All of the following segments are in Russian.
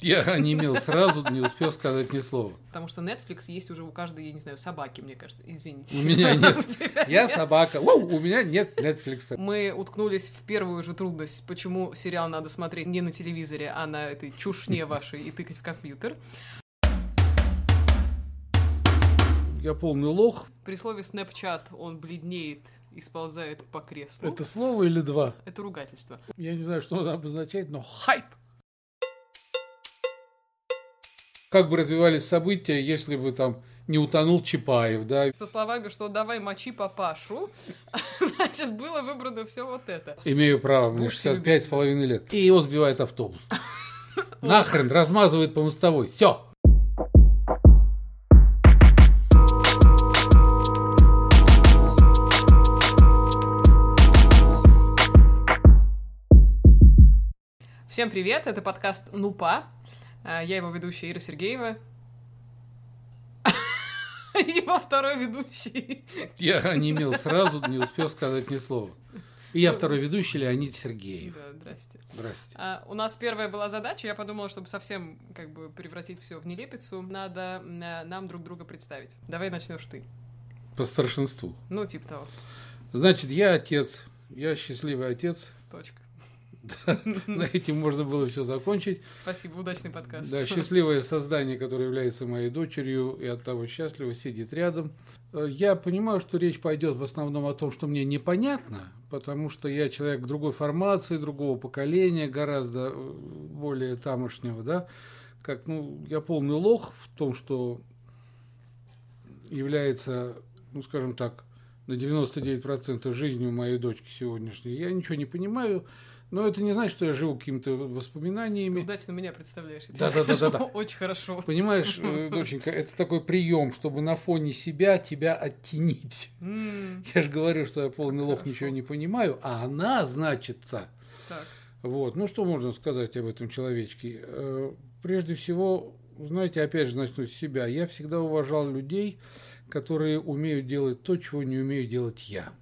Я онемел сразу, не успел сказать ни слова. Потому что Netflix есть уже у каждой, я не знаю, собаки, мне кажется. Извините. У меня нет. Я собака. У меня нет Netflix. Мы уткнулись в первую же трудность, почему сериал надо смотреть не на телевизоре, а на этой чушне вашей и тыкать в компьютер. Я полный лох. При слове Snapchat он бледнеет и сползает по креслу. Это слово или два? Это ругательство. Я не знаю, что оно обозначает, но хайп. Как бы развивались события, если бы там не утонул Чапаев, да? Со словами, что давай мочи папашу, значит, было выбрано все вот это. Имею право, мне Будьте 65 с половиной лет. И его сбивает автобус. Нахрен, размазывает по мостовой. Все. Всем привет, это подкаст «Нупа». А, Я его ведущая Ира Сергеева. Его второй ведущий. Я онемел сразу, не успел сказать ни слова. И я второй ведущий Леонид Сергеев. Да, здрасте. Здрасте. А, У нас первая была задача, я подумала, чтобы совсем как бы превратить все в нелепицу, надо э, нам друг друга представить. Давай начнешь ты. По старшинству. Ну, типа того. Значит, я отец. Я счастливый отец. Точка. На этим можно было все закончить. Спасибо, удачный подкаст. Да, счастливое создание, которое является моей дочерью и от того счастливо сидит рядом. Я понимаю, что речь пойдет в основном о том, что мне непонятно, потому что я человек другой формации, другого поколения, гораздо э, более тамошнего, да. Как, ну, я полный лох в том, что является, ну, скажем так, на 99% жизнью моей дочки сегодняшней. Я ничего не понимаю, но это не значит, что я живу какими-то воспоминаниями. Удачно меня представляешь. я тебе Да-да-да-да-да. скажу. Очень хорошо. Понимаешь, э, доченька, это такой прием, чтобы на фоне себя тебя оттенить. М, Я же говорю, что я полный лох, Хорошо. ничего не понимаю, а она значится. Так. Вот, ну что можно сказать об этом человечке? Э, Прежде всего, знаете, опять же начну с себя. Я всегда уважал людей, которые умеют делать то, чего не умею делать я.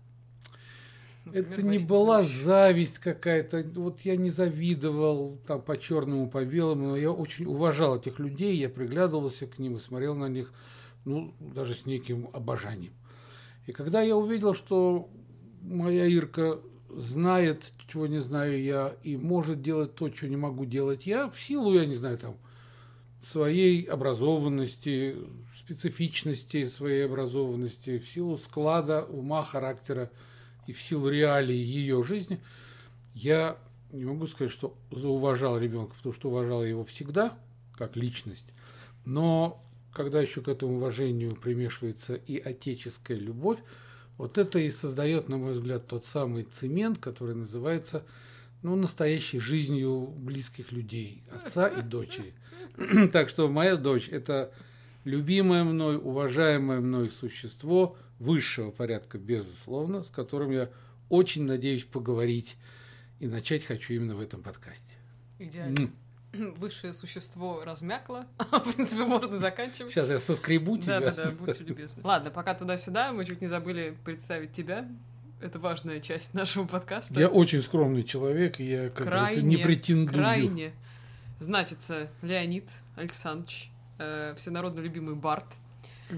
Например, Это не была борщ. зависть какая-то. Вот я не завидовал там по черному, по белому, но я очень уважал этих людей, я приглядывался к ним и смотрел на них, ну, даже с неким обожанием. И когда я увидел, что моя Ирка знает, чего не знаю я, и может делать то, чего не могу делать я, в силу, я не знаю, там, своей образованности, специфичности своей образованности, в силу склада ума, характера и в силу реалий ее жизни, я не могу сказать, что зауважал ребенка, потому что уважал его всегда, как личность, но когда еще к этому уважению примешивается и отеческая любовь, вот это и создает, на мой взгляд, тот самый цемент, который называется ну, настоящей жизнью близких людей, отца и дочери. Так что моя дочь – это любимое мной, уважаемое мной существо высшего порядка, безусловно, с которым я очень надеюсь поговорить и начать хочу именно в этом подкасте. Идеально. Высшее существо размякло. В принципе, можно заканчивать. Сейчас я соскребу тебя. Да-да-да, будьте любезны. Ладно, пока туда-сюда, мы чуть не забыли представить тебя. Это важная часть нашего подкаста. Я очень скромный человек, и я, как говорится, не претендую. Крайне. Значится, Леонид Александрович, э, всенародно любимый Барт.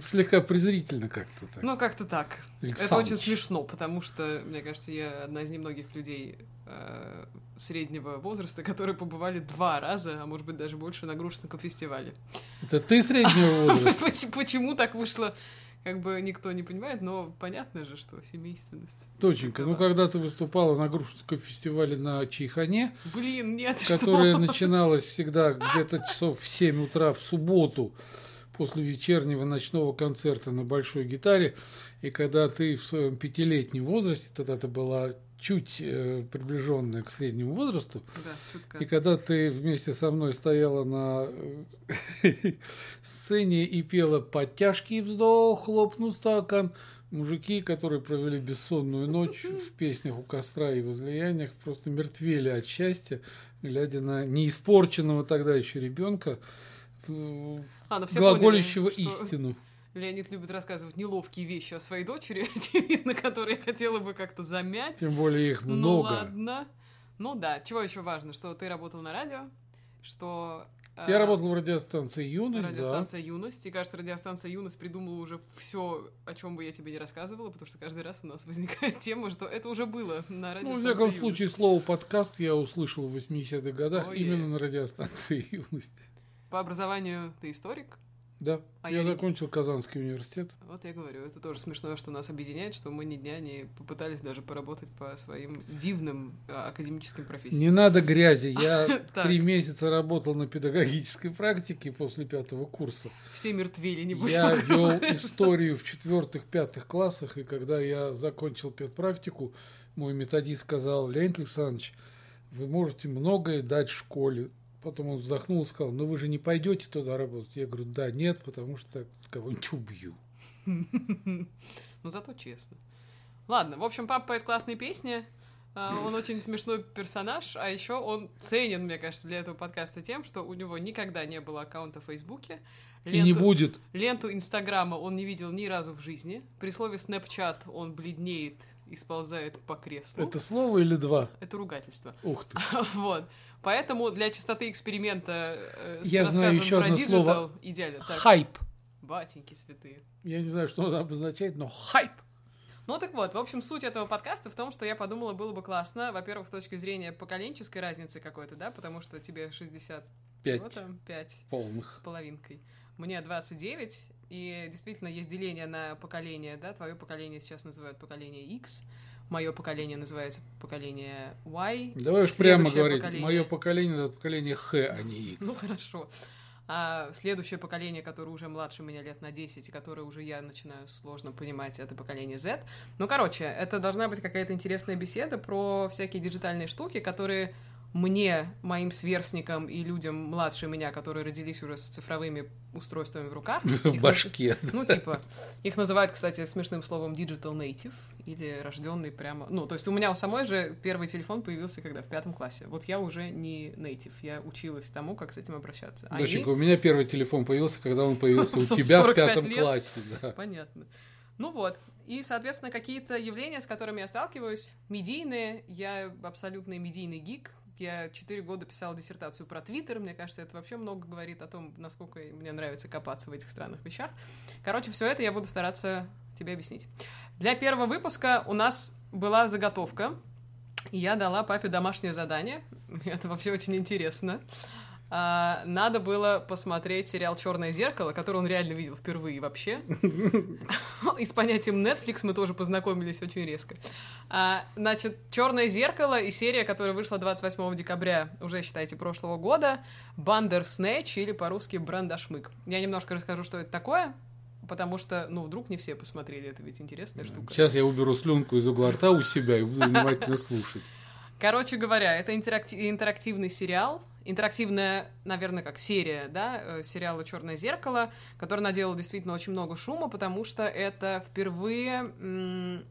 Слегка презрительно как-то так. Ну, как-то так. Это Александрович. очень смешно, потому что, мне кажется, я одна из немногих людей э, среднего возраста, которые побывали два раза, а может быть даже больше на Грушинском фестивале. Это ты среднего возраста. Поч- Почему так вышло, как бы никто не понимает, но понятно же, что семейственность. Доченька, ну когда ты выступала на Грушинском фестивале на Чайхане, Блин, нет, которая что? начиналась всегда где-то часов в 7 утра в субботу после вечернего ночного концерта на большой гитаре, и когда ты в своем пятилетнем возрасте, тогда ты была чуть э, приближенная к среднему возрасту, Да, чутка. и когда ты вместе со мной стояла на э, сцене и пела «Подтяжкий вздох, хлопнул стакан», мужики, которые провели бессонную ночь в песнях у костра и возлияниях, просто мертвели от счастья, глядя на неиспорченного тогда еще ребенка, А, ну все глаголящего поняли, истину. Леонид любит рассказывать неловкие вещи о своей дочери, очевидно, которые хотела бы как-то замять. Тем более их Ну много. ладно. Ну да, чего еще важно, что ты работал на радио, что Я А, работал в радиостанции «Юность», Радиостанция «Юность». И, кажется, радиостанция «Юность» придумала уже все, о чем бы я тебе не рассказывала, потому что каждый раз у нас возникает тема, что это уже было на да. Ну, в радиостанции всяком «Юность». случае, слово «подкаст» я услышал в 80-х годах Ой. именно на радиостанции «Юность». По образованию ты историк? Да, А я я не- закончил Казанский университет. Вот я говорю, это тоже смешно, что нас объединяет, что мы ни дня не попытались даже поработать по своим дивным а, академическим профессиям. Не надо грязи. Я три месяца работал на педагогической практике после пятого курса. Все мертвели, небось. Я вел историю в четвертых-пятых классах, и когда я закончил педпрактику, мой методист сказал, Леонид Александрович, вы можете многое дать школе. Потом он вздохнул и сказал, ну вы же не пойдете туда работать. Я говорю, да, нет, потому что кого-нибудь убью. Ну, зато честно. Ладно, в общем, папа поет классные песни. а, Он очень смешной персонаж, а еще он ценен, мне кажется, для этого подкаста тем, что у него никогда не было аккаунта в Фейсбуке. И не будет. Ленту Инстаграма он не видел ни разу в жизни. При слове Снэпчат он бледнеет и сползает по креслу. Это слово или два? Это ругательство. Ух ты. Вот. Поэтому для чистоты эксперимента э, с Я знаю еще про одно Digital слово. идеален. Так, Хайп. батеньки святые. Я не знаю, что это обозначает, но хайп. Ну так вот, в общем, суть этого подкаста в том, что я подумала, было бы классно, во-первых, с точки зрения поколенческой разницы какой-то, да, потому что тебе 60, Пять чего там, 5 с полных. половинкой. Мне 29, и действительно есть деление на поколение, да, твое поколение сейчас называют поколение X, мое поколение называется поколение Y. Давай уж прямо говорить. поколение. Мое поколение это поколение Х, а не Х. Ну хорошо. А следующее поколение, которое уже младше меня лет на 10, и которое уже я начинаю сложно понимать, это поколение Z. Ну, короче, это должна быть какая-то интересная беседа про всякие диджитальные штуки, которые мне, моим сверстникам и людям младше меня, которые родились уже с цифровыми устройствами в руках. В башке. наз- Ну, типа, их называют, кстати, смешным словом digital native, или рожденный прямо... Ну, то есть у меня у самой же первый телефон появился когда? В пятом классе. Вот я уже не native, я училась тому, как с этим обращаться. Они- Доченька, у меня первый телефон появился, когда он появился у тебя в 45 пятом лет. классе. да. Понятно. Ну вот. И, соответственно, какие-то явления, с которыми я сталкиваюсь, медийные. Я абсолютный медийный гик. Я четыре года писала диссертацию про Твиттер. Мне кажется, это вообще много говорит о том, насколько мне нравится копаться в этих странных вещах. Короче, все это я буду стараться тебе объяснить. Для первого выпуска у нас была заготовка. Я дала папе домашнее задание. Это вообще очень интересно. А, надо было посмотреть сериал Черное зеркало, который он реально видел впервые вообще. И с понятием Netflix мы тоже познакомились очень резко. А, значит, Черное зеркало и серия, которая вышла 28 декабря, уже считайте, прошлого года, Бандер Снэч или по-русски Брандашмык. Я немножко расскажу, что это такое, потому что, ну, вдруг не все посмотрели, это ведь интересная штука. Сейчас я уберу слюнку из угла рта у себя и буду внимательно слушать. Короче говоря, это интеракти- интерактивный сериал, интерактивная, наверное, как серия, да, э, сериала Черное зеркало, который наделал действительно очень много шума, потому что это впервые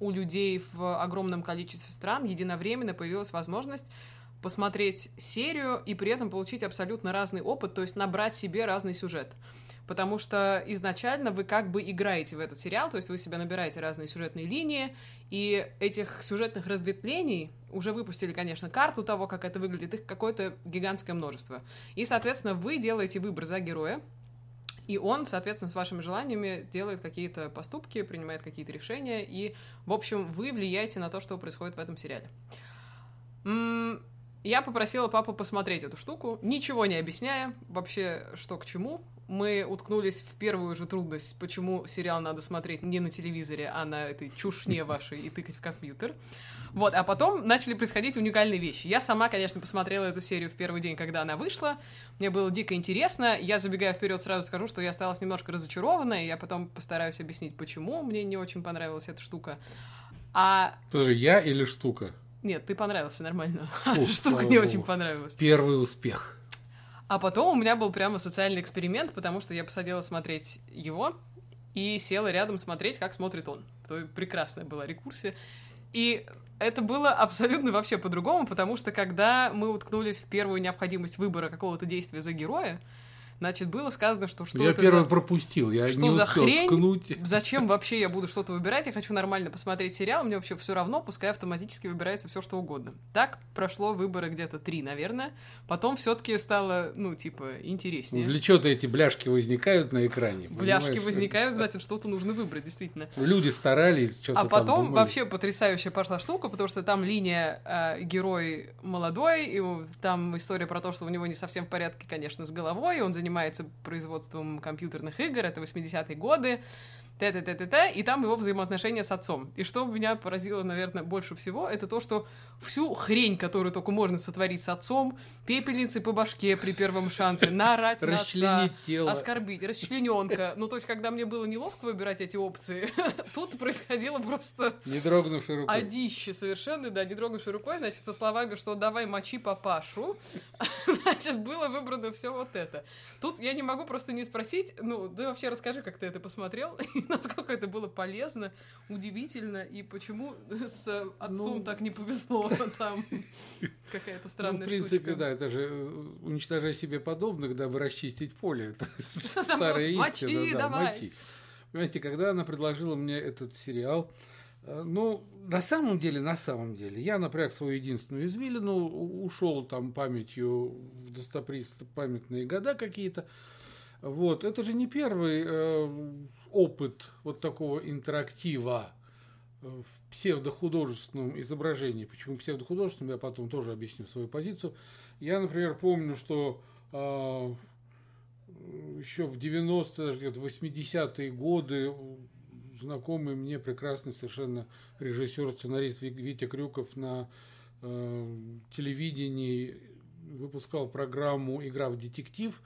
у людей в огромном количестве стран единовременно появилась возможность посмотреть серию и при этом получить абсолютно разный опыт, то есть набрать себе разный сюжет. Потому что изначально вы как бы играете в этот сериал, то есть вы себе набираете разные сюжетные линии, и этих сюжетных разветвлений уже выпустили, конечно, карту того, как это выглядит, их какое-то гигантское множество. И, соответственно, вы делаете выбор за героя, и он, соответственно, с вашими желаниями делает какие-то поступки, принимает какие-то решения, и, в общем, вы влияете на то, что происходит в этом сериале. Я попросила папу посмотреть эту штуку, ничего не объясняя вообще, что к чему. Мы уткнулись в первую же трудность, почему сериал надо смотреть не на телевизоре, а на этой чушне вашей и тыкать в компьютер. Вот, а потом начали происходить уникальные вещи. Я сама, конечно, посмотрела эту серию в первый день, когда она вышла. Мне было дико интересно. Я, забегая вперед, сразу скажу, что я осталась немножко разочарована, и я потом постараюсь объяснить, почему мне не очень понравилась эта штука. А Тоже я или штука? нет, ты понравился нормально. Фу, Штука не очень понравилась. Первый успех. А потом у меня был прямо социальный эксперимент, потому что я посадила смотреть его и села рядом смотреть, как смотрит он. То прекрасная была рекурсия. И это было абсолютно вообще по-другому, потому что когда мы уткнулись в первую необходимость выбора какого-то действия за героя, Значит, было сказано, что что я это первый за... пропустил, я что не за успел хрень? ткнуть. Зачем вообще я буду что-то выбирать? Я хочу нормально посмотреть сериал, мне вообще все равно, пускай автоматически выбирается все что угодно. Так прошло выборы где-то три, наверное. Потом все-таки стало, ну, типа, интереснее. Для чего-то эти бляшки возникают на экране. Бляшки понимаешь? возникают, значит, что-то нужно выбрать, действительно. Люди старались, что-то А потом думали. вообще потрясающая пошла штука, потому что там линия э, герой молодой, и там история про то, что у него не совсем в порядке, конечно, с головой, он занимается производством компьютерных игр, это 80-е годы, т-т-т-т-т, и там его взаимоотношения с отцом. И что меня поразило, наверное, больше всего, это то, что всю хрень, которую только можно сотворить с отцом, пепельницы по башке при первом шансе, наорать на отца, тело. оскорбить, расчлененка. Ну, то есть, когда мне было неловко выбирать эти опции, тут происходило просто Не дрогнувшей рукой. одище совершенно, да, не трогавшей рукой, значит, со словами, что давай мочи папашу, значит, было выбрано все вот это. Тут я не могу просто не спросить, ну, да вообще расскажи, как ты это посмотрел, насколько это было полезно, удивительно, и почему с отцом Ну, так не повезло там. Какая-то Ну, странная в принципе, штучка. да, это же э, уничтожай себе подобных, дабы расчистить поле. Это старая истина, мочи, да, давай. мочи. Понимаете, когда она предложила мне этот сериал, э, ну, на самом деле, на самом деле, я напряг свою единственную извилину, ушел там памятью в достопамятные года какие-то. Вот, это же не первый э, опыт вот такого интерактива э, в псевдохудожественном изображении. Почему псевдохудожественном, я потом тоже объясню свою позицию. Я, например, помню, что а, еще в 90-е, даже где-то 80-е годы знакомый мне прекрасный совершенно режиссер, сценарист Ви- Витя Крюков на э, телевидении выпускал программу «Игра в детектив»,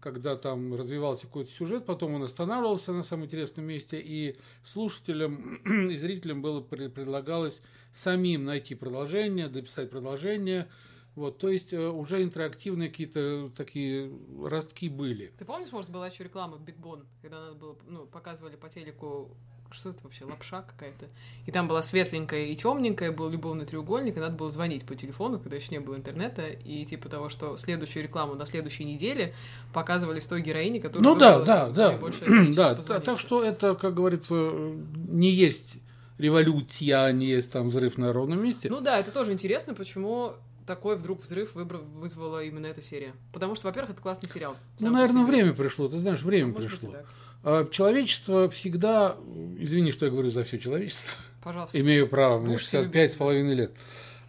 когда там развивался какой-то сюжет, потом он останавливался на самом интересном месте, и слушателям и зрителям было пред- предлагалось самим найти продолжение, дописать продолжение. Вот, то есть э, уже интерактивные какие-то такие ростки были. Ты помнишь, может, была еще реклама Биг Бон, когда надо было, ну, показывали по телеку, что это вообще, лапша какая-то. И там была светленькая и темненькая, был любовный треугольник, и надо было звонить по телефону, когда еще не было интернета, и типа того, что следующую рекламу на следующей неделе показывали с той героини, которая Ну да, да, да. да, так что это, как говорится, не есть революция, не есть там взрыв на ровном месте. Ну да, это тоже интересно, почему такой вдруг взрыв выбра- вызвала именно эта серия. Потому что, во-первых, это классный сериал. Ну, наверное, время пришло, ты знаешь, время Может быть, и пришло. так. А Человечество всегда, извини, что я говорю за все человечество, Пожалуйста. имею право, мне Будьте 65 с половиной лет,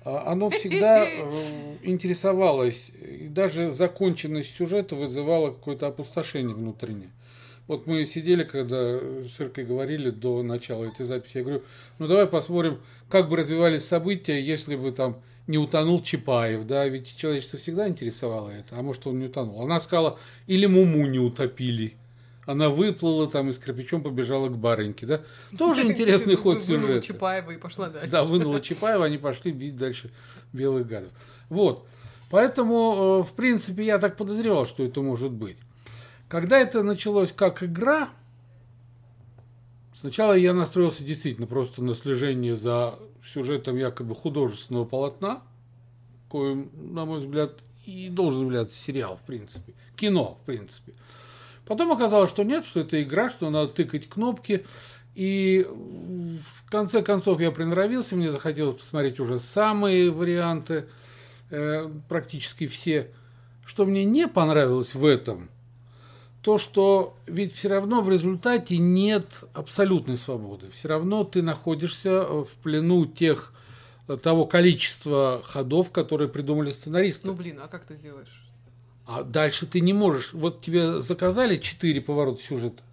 А оно всегда э, интересовалось, и даже законченность сюжета вызывала какое-то опустошение внутреннее. Вот мы сидели, когда с Иркой говорили до начала этой записи, я говорю, ну давай посмотрим, как бы развивались события, если бы там не утонул Чапаев, да, ведь человечество всегда интересовало это, а может он не утонул. Она сказала, или Муму не утопили. Она выплыла там и с кирпичом побежала к барыньке, да. Тоже интересный ход Вынула сюжета. Чапаева и пошла дальше. Да, вынула Чапаева, они пошли бить дальше белых гадов. Вот. Поэтому, э, в принципе, я так подозревал, что это может быть. Когда это началось как игра, сначала я настроился действительно просто на слежение за сюжетом якобы художественного полотна, коим, на мой взгляд, и должен являться сериал, в принципе. Кино, в принципе. Потом оказалось, что нет, что это игра, что надо тыкать кнопки. И в конце концов я приноровился, мне захотелось посмотреть уже самые варианты, э, практически все. Что мне не понравилось в этом, то, что ведь все равно в результате нет абсолютной свободы. Все равно ты находишься в плену тех того количества ходов, которые придумали сценаристы. Ну блин, а как ты сделаешь? А дальше ты не можешь. Вот тебе заказали четыре поворота сюжета.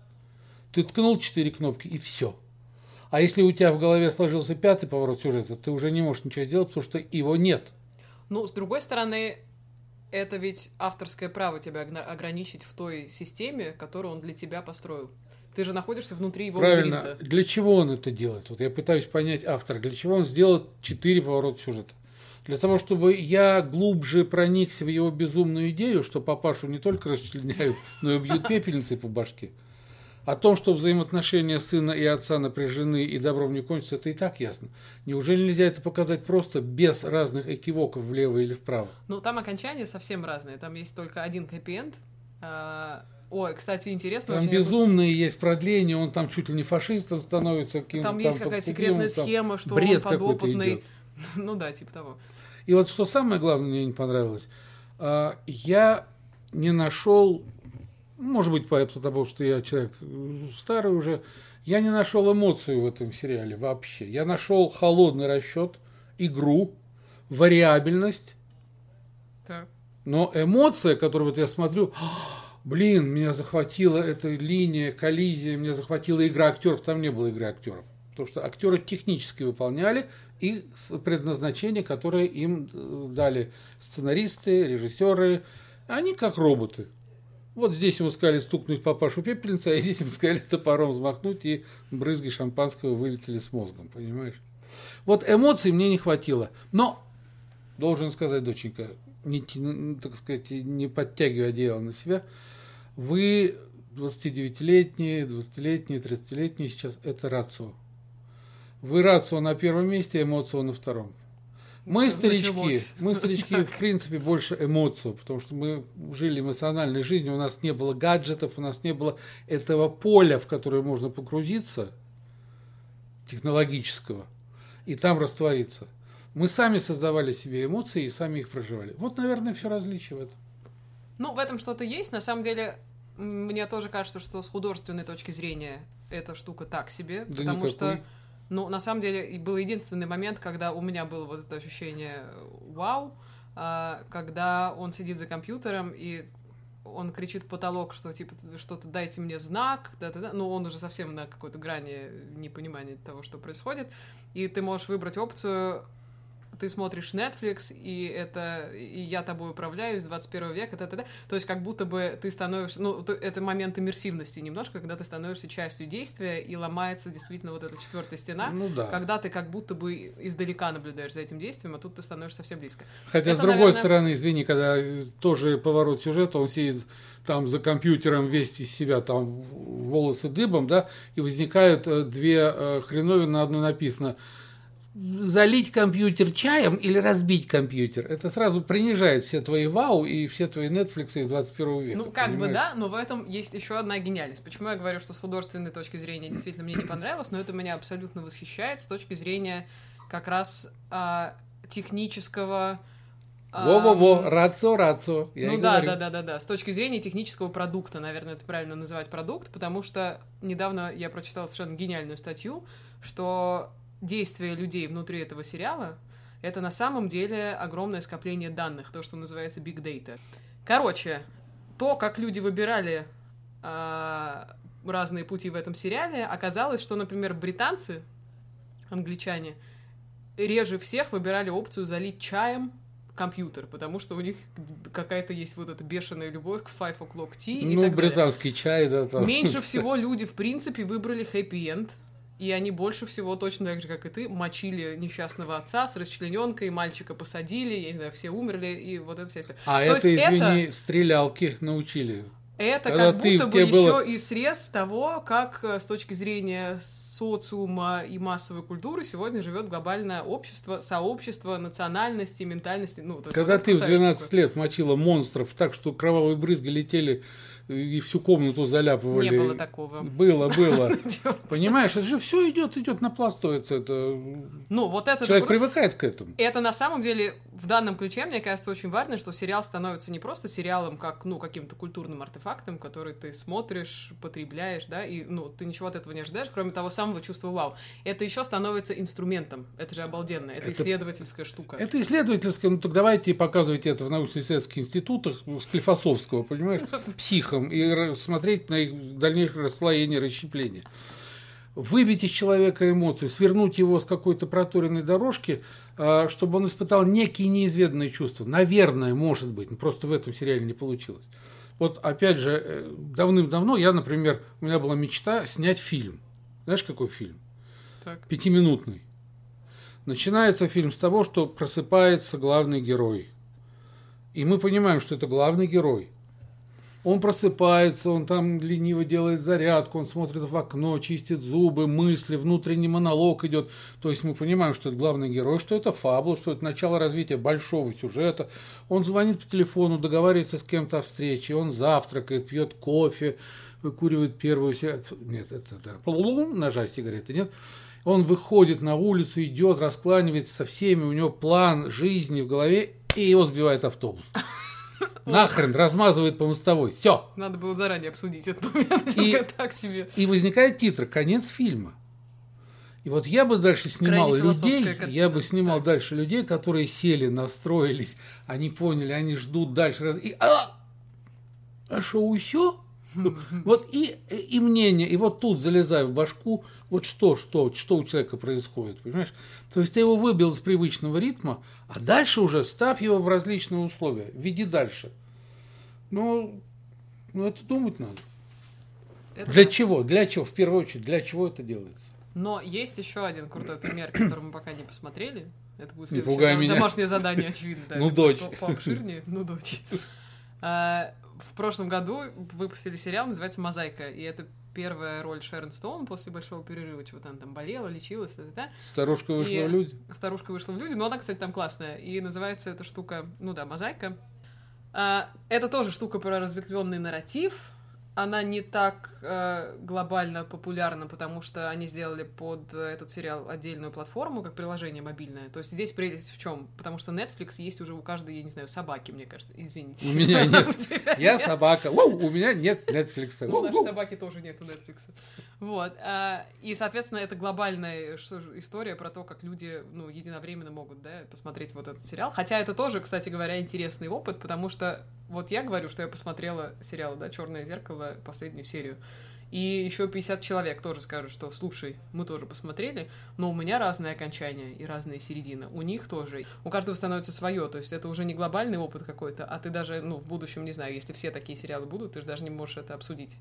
Ты ткнул четыре кнопки и все. А если у тебя в голове сложился пятый поворот сюжета, ты уже не можешь ничего сделать, потому что его нет. Ну, с другой стороны, это ведь авторское право тебя ограничить в той системе, которую он для тебя построил. Ты же находишься внутри его Правильно. лабиринта. Для чего он это делает? Вот я пытаюсь понять автора. Для чего он сделал четыре поворота сюжета? Для того, чтобы я глубже проникся в его безумную идею, что папашу не только расчленяют, но и бьют пепельницей по башке. О том, что взаимоотношения сына и отца напряжены и добром не кончится, это и так ясно. Неужели нельзя это показать просто без разных экивоков влево или вправо? Ну, там окончания совсем разные. Там есть только один хэппи-энд, А, ой, кстати, интересно. Там очень безумные есть продления, он там чуть ли не фашистом становится. каким-то Там есть какая-то секретная там схема, что бред он подопытный. идет. Ну да, типа того. И вот что самое главное мне не понравилось, а, я не нашел, может быть, потому что я человек э, старый уже, я не нашел эмоцию в этом сериале вообще. Я нашел холодный расчет, игру, вариабельность, Так. но эмоция, которую вот я смотрю, блин, меня захватила эта линия, коллизия, меня захватила игра актеров, там не было игры актеров. Потому что актеры технически выполняли и предназначение, которое им э, дали сценаристы, режиссеры, они как роботы. Вот здесь ему сказали стукнуть папашу пепельница, а здесь ему сказали топором взмахнуть, и брызги шампанского вылетели с мозгом, понимаешь? Вот эмоций мне не хватило. Но, должен сказать, доченька, не, так сказать, не подтягивая одеяло на себя, вы 29-летние, 20-летние, 30-летние сейчас, это рацио. Вы рацио на первом месте, эмоцио на втором. Мы, Началось. старички, мы, старички, в принципе, больше эмоцию, потому что мы жили эмоциональной жизнью, у нас не было гаджетов, у нас не было этого поля, в которое можно погрузиться, технологического, и там раствориться. Мы сами создавали себе эмоции и сами их проживали. Вот, наверное, все различие в этом. Ну, в этом что-то есть. На самом деле, мне тоже кажется, что с художественной точки зрения эта штука так себе. Да потому никакой. что, ну, на самом деле, был единственный момент, когда у меня было вот это ощущение вау, а, когда он сидит за компьютером и он кричит в потолок, что типа что-то дайте мне знак, да, да, да. Ну, он уже совсем на какой-то грани непонимания того, что происходит. И ты можешь выбрать опцию ты смотришь Netflix, и это и я тобой управляю из 21 века, та -та -та. то есть как будто бы ты становишься, ну, то- это момент иммерсивности немножко, когда ты становишься частью действия, и ломается действительно вот эта четвертая стена, Ну да. когда ты как будто бы издалека наблюдаешь за этим действием, а тут ты становишься совсем близко. Хотя, Это, с другой наверное- стороны, извини, когда тоже поворот сюжета, он сидит там за компьютером, весь из себя там волосы дыбом, да, и возникают э, две э, хреновины, на одной написано залить компьютер чаем или разбить компьютер. Это сразу принижает все твои вау и все твои Netflix из 21 века. Ну, как бы понимаешь? да, но в этом есть еще одна гениальность. Почему я говорю, что с художественной точки зрения действительно мне не понравилось, но это меня абсолютно восхищает с точки зрения как раз а, технического... а, Во-во-во, рацио, рацио. Я ну да, говорю. да, да, да, да. С точки зрения технического продукта, наверное, это правильно называть продукт, потому что недавно я прочитала совершенно гениальную статью, что действия людей внутри этого сериала это на самом деле огромное скопление данных, то, что называется big data. Короче, то, как люди выбирали а, разные пути в этом сериале, оказалось, что, например, британцы, англичане, реже всех выбирали опцию залить чаем компьютер, потому что у них какая-то есть вот эта бешеная любовь к Five O'Clock Tea и Ну, так далее. британский чай, да, там. Меньше всего люди, в принципе, выбрали хэппи-энд, и они больше всего, точно так же, как и ты, мочили несчастного отца с расчлененкой, мальчика посадили, я не знаю, все умерли, и вот это вся история. А То это, есть извини, стрелялки научили. Это Когда как ты- будто бы тебе было- еще и срез того, как э, с точки зрения социума и массовой культуры сегодня живет глобальное общество, сообщество, национальности, ментальности. Ну, есть Когда вот это ты в крутая 12 штука. лет мочила монстров так, что кровавые брызги летели и всю комнату заляпывали. Не было такого. Было, было. Понимаешь, это же все идет, идет, напластывается. Это... Ну, вот это... Человек привыкает к этому. Это на самом деле в данном ключе, мне кажется, очень важно, что сериал становится не просто сериалом, как, ну, каким-то культурным артефактом, который ты смотришь, потребляешь, да, и, ну, ты ничего от этого не ожидаешь, кроме того самого чувства вау. Это еще становится инструментом. Это же обалденно. Это, Это- исследовательская штука. Это исследовательское, ну так давайте показывайте это в научно-исследовательских институтах Склифосовского, понимаешь, психом, и смотреть на их дальнейшее расслоение, расщепление. Выбить из человека эмоцию, свернуть его с какой-то проторенной дорожки, а, чтобы он испытал некие неизведанные чувства. Наверное, может быть, но просто в этом сериале не получилось. Вот опять же, э, давным-давно я, например, у меня была мечта снять фильм. Знаешь, какой фильм? Так. Пятиминутный. Начинается фильм с того, что просыпается главный герой. И мы понимаем, что это главный герой. Он просыпается, он там лениво делает зарядку, он смотрит в окно, чистит зубы, мысли, внутренний монолог идет. То есть мы понимаем, что это главный герой, что это фабула, что это начало развития большого сюжета. Он звонит по телефону, договаривается с кем-то о встрече, он завтракает, пьет кофе, выкуривает первую сигарету. Нет, это да. Ножа сигареты, нет. Он выходит на улицу, идет, раскланивается со всеми, у него план жизни в голове, и его сбивает автобус. Нахрен размазывает по мостовой. Все. Надо было заранее обсудить этот момент. И, так себе. И возникает титр, конец фильма. И вот я бы дальше снимал людей, картина. я бы снимал так. дальше людей, которые сели, настроились, они поняли, они ждут дальше. И, а, а шоу еще? Вот и, и мнение, и вот тут залезаю в башку, вот что, что, что у человека происходит, понимаешь? То есть ты его выбил из привычного ритма, а дальше уже ставь его в различные условия, веди дальше. Ну, ну это думать надо. Это... Для чего? Для чего? В первую очередь, для чего это делается? Но есть еще один крутой пример, который мы пока не посмотрели. Это будет следующее не домашнее задание, очевидно. Да, ну, дочь. По пообширнее. Ну, дочь. В прошлом году выпустили сериал, называется «Мозаика», и это первая роль Шерон Стоун после большого перерыва, чего-то она там болела, лечилась, -та -та. Старушка вышла и... в люди. Старушка вышла в люди, но она, кстати, там классная. И называется эта штука, ну да, «Мозаика». А, это тоже штука про разветвленный нарратив, она не так э, глобально популярна, потому что они сделали под этот сериал отдельную платформу, как приложение мобильное. То есть здесь прелесть в чем? Потому что Netflix есть уже у каждой, я не знаю, собаки, мне кажется. Извините. У меня нет. Я собака. У меня нет Netflix. У нашей собаки тоже нет Netflix. Вот. А, и, соответственно, это глобальная история про то, как люди, ну, единовременно могут, да, посмотреть вот этот сериал. Хотя это тоже, кстати говоря, интересный опыт, потому что вот я говорю, что я посмотрела сериал, да, Черное зеркало, последнюю серию. И еще 50 человек тоже скажут, что слушай, мы тоже посмотрели, но у меня разное окончание и разные середины. У них тоже. У каждого становится свое. То есть это уже не глобальный опыт какой-то, а ты даже, ну, в будущем, не знаю, если все такие сериалы будут, ты же даже не можешь это обсудить.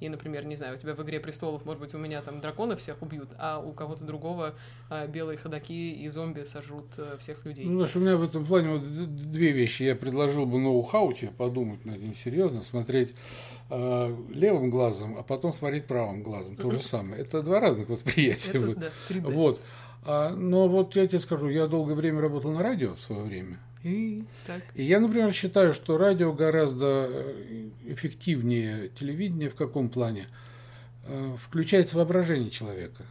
И, например, не знаю, у тебя в «Игре престолов», может быть, у меня там драконы всех убьют, а у кого-то другого э, белые ходаки и зомби сожрут э, всех людей. Ну, знаешь, у меня в этом плане вот две вещи. Я предложил бы ноу-хауте подумать над ним серьезно, смотреть э, левым глазом, а потом смотреть правым глазом. То же самое. Это два разных восприятия. Это, да, вот. А, но вот я тебе скажу, я долгое время работал на радио в свое время. И, так. и я, например, считаю, что радио гораздо э, эффективнее телевидения в каком плане? Э, включается воображение человека.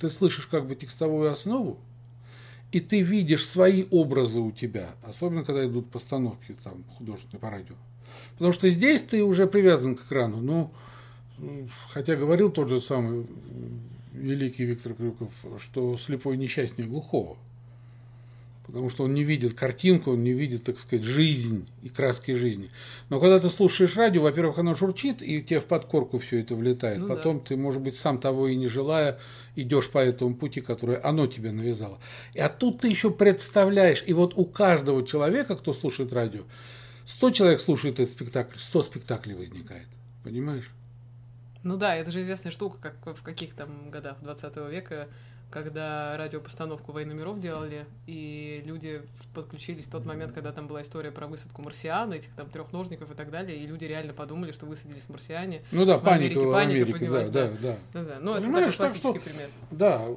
Ты слышишь как бы текстовую основу, и ты видишь свои образы у тебя, особенно когда идут постановки там художественные по радио. Потому что здесь ты уже привязан к экрану. Ну, хотя говорил тот же самый великий Виктор Крюков, что слепой несчастнее глухого потому что он не видит картинку, он не видит, так сказать, жизнь и краски жизни. Но когда ты слушаешь радио, во-первых, оно журчит, и тебе в подкорку все это влетает. Ну, Потом да. ты, может быть, сам того и не желая, идешь по этому пути, который оно тебе навязало. И а тут ты еще представляешь, и вот у каждого человека, кто слушает радио, 100 человек слушает этот спектакль, 100 спектаклей возникает. Понимаешь? Ну да, это же известная штука, как в каких там годах 20 века когда радиопостановку «Войны миров» делали, и люди подключились в тот момент, когда там была история про высадку марсиан, этих там трехножников и так далее, и люди реально подумали, что высадились марсиане. Ну да, паника в Америке, паника поднялась, да, да, да. да. да, Ну, это такой классический что, пример. Да.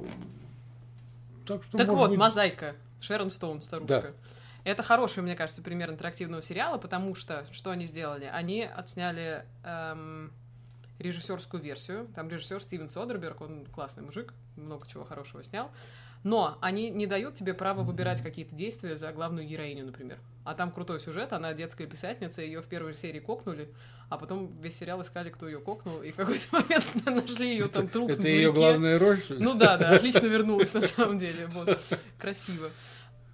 Так, что, так вот, быть... «Мозаика», Шерон Стоун, старушка. Да. Это хороший, мне кажется, пример интерактивного сериала, потому что что они сделали? Они отсняли эм, режиссерскую версию. Там режиссер Стивен Содерберг, он классный мужик, много чего хорошего снял. Но они не дают тебе право выбирать какие-то действия за главную героиню, например. А там крутой сюжет, она детская писательница, ее в первой серии кокнули, а потом весь сериал искали, кто ее кокнул, и в какой-то момент нашли ее там труп. Это ее главная роль? Ну да, да, отлично вернулась на самом деле. Вот. Красиво.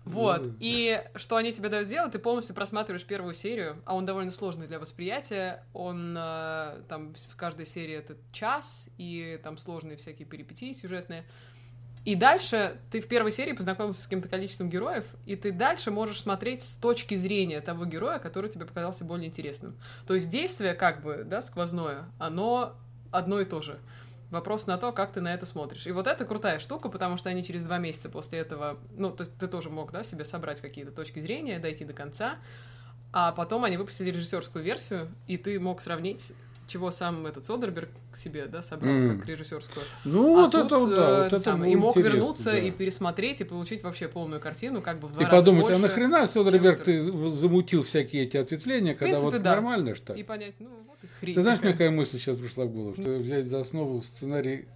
Вот. Ну, и что они тебе дают сделать, ты полностью просматриваешь первую серию, а он довольно сложный для восприятия. Он э, там в каждой серии это час, и там сложные всякие перипетии сюжетные. И дальше ты в первой серии познакомился с каким-то количеством героев, и ты дальше можешь смотреть с точки зрения того героя, который тебе показался более интересным. То есть действие, как бы, да, сквозное, оно одно и то же. Вопрос на то, как ты на это смотришь. И вот это крутая штука, потому что они через два месяца после этого, ну, ты, ты тоже мог, да, себе собрать какие-то точки зрения, дойти до конца. А потом они выпустили режиссерскую версию, и ты мог сравнить чего сам этот Содерберг себе, да, собрал М. как режиссерскую. Ну, А вот тут, это, э, да, вот это было и мог вернуться да. и пересмотреть, и получить вообще полную картину, как бы в два И раза подумать, а больше, нахрена, чем Содерберг, ты замутил всякие эти ответвления, когда принципе, вот да. нормально, что И понять, ну, вот и хрень Ты знаешь, мне какая. мысль сейчас пришла в голову? Что взять за основу сценарий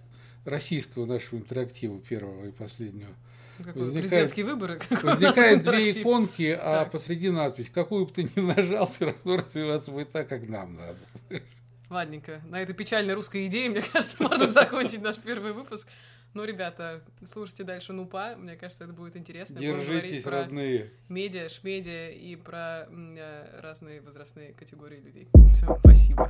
российского нашего интерактива, первого и последнего. Какой возникает- президентские выборы. Возникает две иконки, а Так. посреди надпись. Какую бы ты ни нажал, все равно развиваться будет так, как нам надо. Ладненько. На этой печальной русской идее, мне кажется, можно закончить наш первый выпуск. Ну, ребята, слушайте дальше Нупа. Мне кажется, это будет интересно. Держитесь, про родные. медиа, шмедиа и про э, разные возрастные категории людей. Все, спасибо.